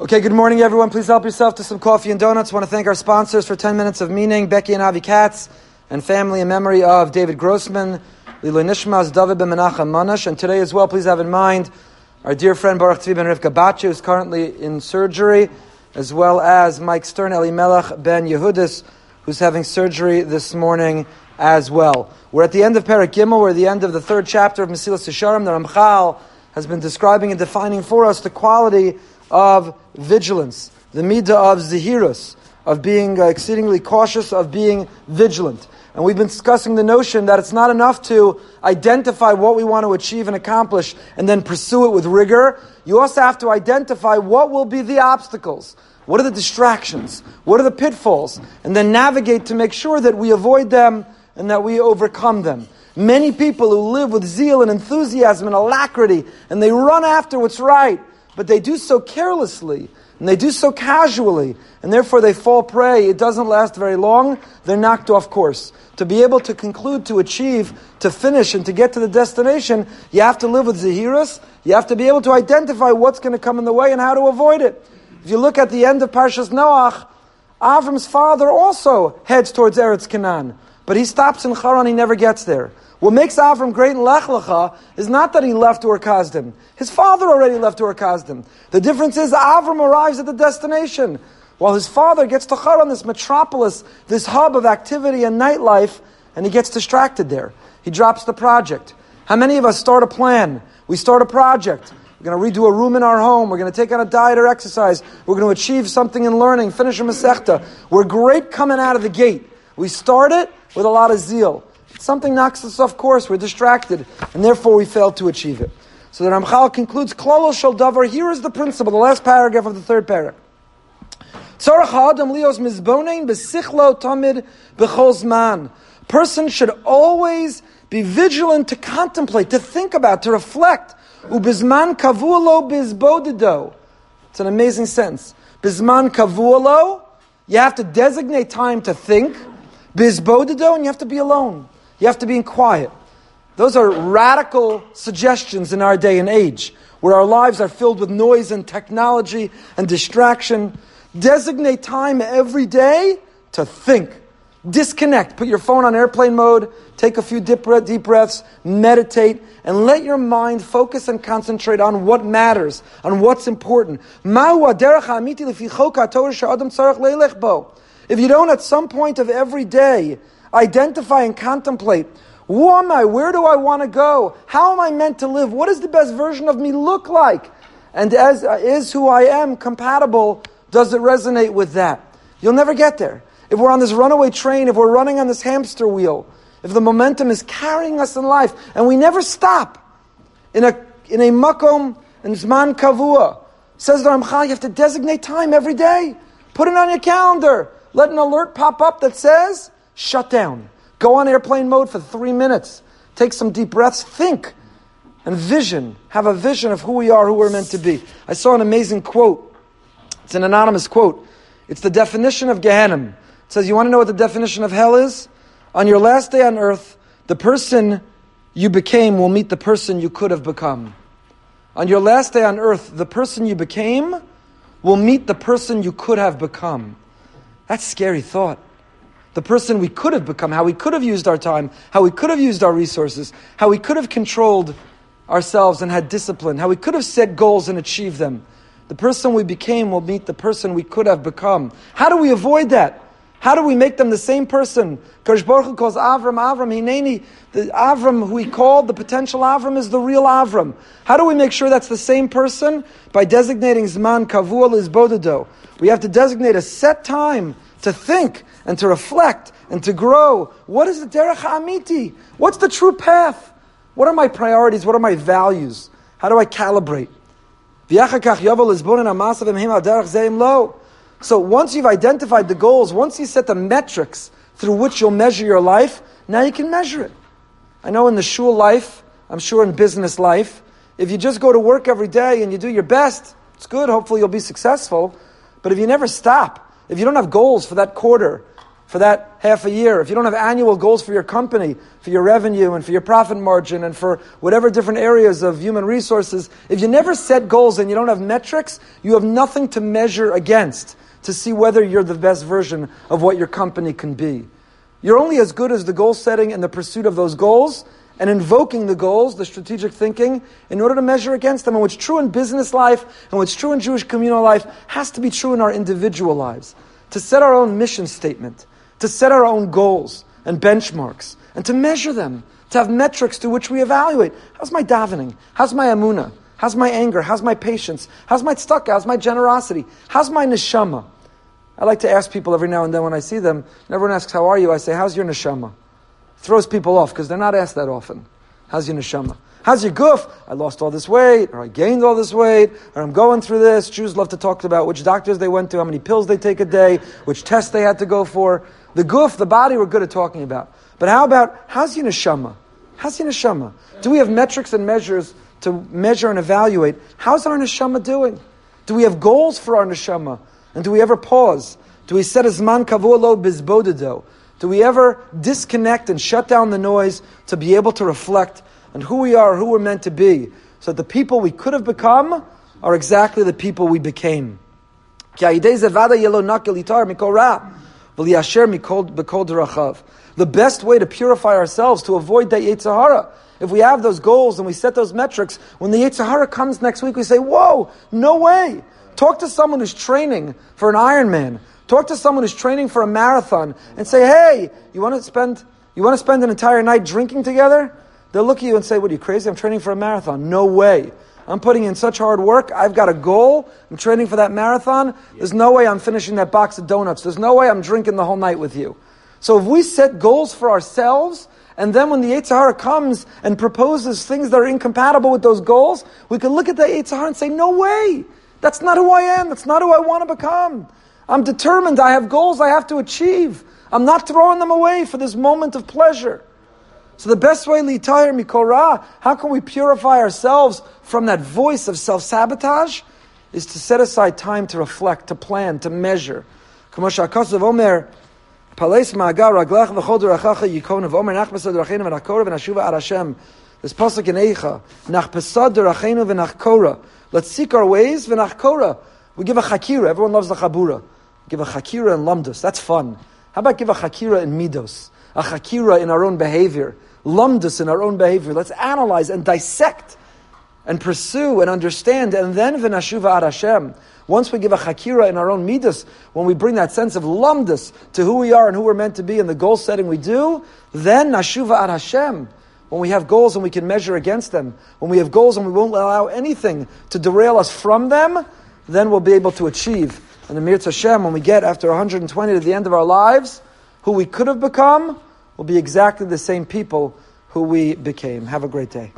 Okay, good morning, everyone. Please help yourself to some coffee and donuts. I want to thank our sponsors for 10 minutes of meaning, Becky and Avi Katz, and family in memory of David Grossman, Lilo Nishmas, David ben Menachem Manash. And today as well, please have in mind our dear friend Baruch Tzvi ben Rivka Batche, who's currently in surgery, as well as Mike Stern, Eli Melech ben Yehudis, who's having surgery this morning as well. We're at the end of Perek Gimel, we're at the end of the third chapter of Mesilas Yesharim. The Ramchal has been describing and defining for us the quality of vigilance, the midah of zahirus, of being uh, exceedingly cautious, of being vigilant. And we've been discussing the notion that it's not enough to identify what we want to achieve and accomplish and then pursue it with rigor. You also have to identify what will be the obstacles. What are the distractions? What are the pitfalls? And then navigate to make sure that we avoid them and that we overcome them. Many people who live with zeal and enthusiasm and alacrity and they run after what's right but they do so carelessly and they do so casually, and therefore they fall prey. It doesn't last very long. They're knocked off course. To be able to conclude, to achieve, to finish, and to get to the destination, you have to live with Zahirus. You have to be able to identify what's going to come in the way and how to avoid it. If you look at the end of Parshas Noach, Avram's father also heads towards Eretz Canaan, but he stops in Haran, he never gets there. What makes Avram great in Lech Lecha is not that he left Ur Kasdim. His father already left Ur Kasdim. The difference is Avram arrives at the destination, while his father gets to Haran, this metropolis, this hub of activity and nightlife, and he gets distracted there. He drops the project. How many of us start a plan? We start a project. We're going to redo a room in our home. We're going to take on a diet or exercise. We're going to achieve something in learning, finish a Masechta. We're great coming out of the gate. We start it with a lot of zeal. Something knocks us off course, we're distracted, and therefore we fail to achieve it. So the Ramchal concludes, Klalo Shel Davar, here is the principle, the last paragraph of the third paragraph. Person should always be vigilant to contemplate, to think about, to reflect. Ubizman kavulo bizbodido. It's an amazing sentence. Bizman kavulo, you have to designate time to think. Bizbodido, and you have to be alone. You have to be in quiet. Those are radical suggestions in our day and age, where our lives are filled with noise and technology and distraction. Designate time every day to think. Disconnect. Put your phone on airplane mode. Take a few deep, deep breaths. Meditate. And let your mind focus and concentrate on what matters, on what's important. If you don't, at some point of every day, identify and contemplate who am I? Where do I want to go? How am I meant to live? What does the best version of me look like? And as uh, is who I am compatible, does it resonate with that? You'll never get there. If we're on this runaway train, if we're running on this hamster wheel, if the momentum is carrying us in life and we never stop in a in a makom and zman kavua, says the Ramchal, you have to designate time every day. Put it on your calendar. Let an alert pop up that says shut down. Go on airplane mode for three minutes. Take some deep breaths. Think and vision. Have a vision of who we are, who we're meant to be. I saw an amazing quote. It's an anonymous quote. It's the definition of Gehenna. It says, You want to know what the definition of hell is? On your last day on earth, the person you became will meet the person you could have become. On your last day on earth, the person you became will meet the person you could have become. That's scary thought the person we could have become, how we could have used our time, how we could have used our resources, how we could have controlled ourselves and had discipline, how we could have set goals and achieved them. The person we became will meet the person we could have become. How do we avoid that? How do we make them the same person? Kodesh Baruch calls Avram Avram Hineni. The Avram who he called, the potential Avram, is the real Avram. How do we make sure that's the same person? By designating Zman Kavual is Bododo. We have to designate a set time to think and to reflect and to grow. What is the derech amiti? What's the true path? What are my priorities? What are my values? How do I calibrate? So once you've identified the goals, once you set the metrics through which you'll measure your life, now you can measure it. I know in the shul life, I'm sure in business life, if you just go to work every day and you do your best, it's good, hopefully you'll be successful. But if you never stop, if you don't have goals for that quarter, for that half a year, if you don't have annual goals for your company, for your revenue and for your profit margin and for whatever different areas of human resources, if you never set goals and you don't have metrics, you have nothing to measure against to see whether you're the best version of what your company can be. You're only as good as the goal setting and the pursuit of those goals and invoking the goals, the strategic thinking, in order to measure against them. And what's true in business life and what's true in Jewish communal life has to be true in our individual lives. To set our own mission statement to set our own goals and benchmarks and to measure them, to have metrics to which we evaluate. How's my davening? How's my amuna? How's my anger? How's my patience? How's my tzedakah? How's my generosity? How's my neshama? I like to ask people every now and then when I see them, and everyone asks, How are you? I say, How's your neshama? Throws people off because they're not asked that often. How's your neshama? How's your guf? I lost all this weight, or I gained all this weight, or I'm going through this. Jews love to talk about which doctors they went to, how many pills they take a day, which tests they had to go for. The guf, the body, we're good at talking about. But how about, how's your neshama? How's your neshama? Do we have metrics and measures to measure and evaluate? How's our neshama doing? Do we have goals for our neshama? And do we ever pause? Do we set a zman kavualo bizbodedo? Do we ever disconnect and shut down the noise to be able to reflect on who we are, who we're meant to be, so that the people we could have become are exactly the people we became? The best way to purify ourselves, to avoid that Yetzer Hara, if we have those goals and we set those metrics, when the Yetzer Hara comes next week, we say, whoa, no way. Talk to someone who's training for an Ironman. Talk to someone who's training for a marathon and say, hey, you want to spend, you want to spend an entire night drinking together? They'll look at you and say, what are you crazy? I'm training for a marathon. No way. I'm putting in such hard work. I've got a goal. I'm training for that marathon. There's no way I'm finishing that box of donuts. There's no way I'm drinking the whole night with you. So if we set goals for ourselves, and then when the Yetzer Hara comes and proposes things that are incompatible with those goals, we can look at the Yetzer Hara and say, no way. That's not who I am. That's not who I want to become. I'm determined. I have goals I have to achieve. I'm not throwing them away for this moment of pleasure. So the best way, litayr mikora, how can we purify ourselves from that voice of self-sabotage? Is to set aside time to reflect, to plan, to measure. This pasuk in Eicha, nach pesad derachenu v'nach Let's seek our ways v'nach We give a chakira. Everyone loves the chabura. Give a chakira in lamdus. That's fun. How about give a chakira in midos? A chakira in our own behavior lumdus in our own behavior. Let's analyze and dissect and pursue and understand, and then v'nashuva ad Hashem. Once we give a chakira in our own midas, when we bring that sense of lumdus to who we are and who we're meant to be and the goal setting we do, then nashuva ad Hashem. When we have goals and we can measure against them, when we have goals and we won't allow anything to derail us from them, then we'll be able to achieve. And the Mir Hashem, when we get after 120 to the end of our lives, who we could have become, will be exactly the same people who we became. Have a great day.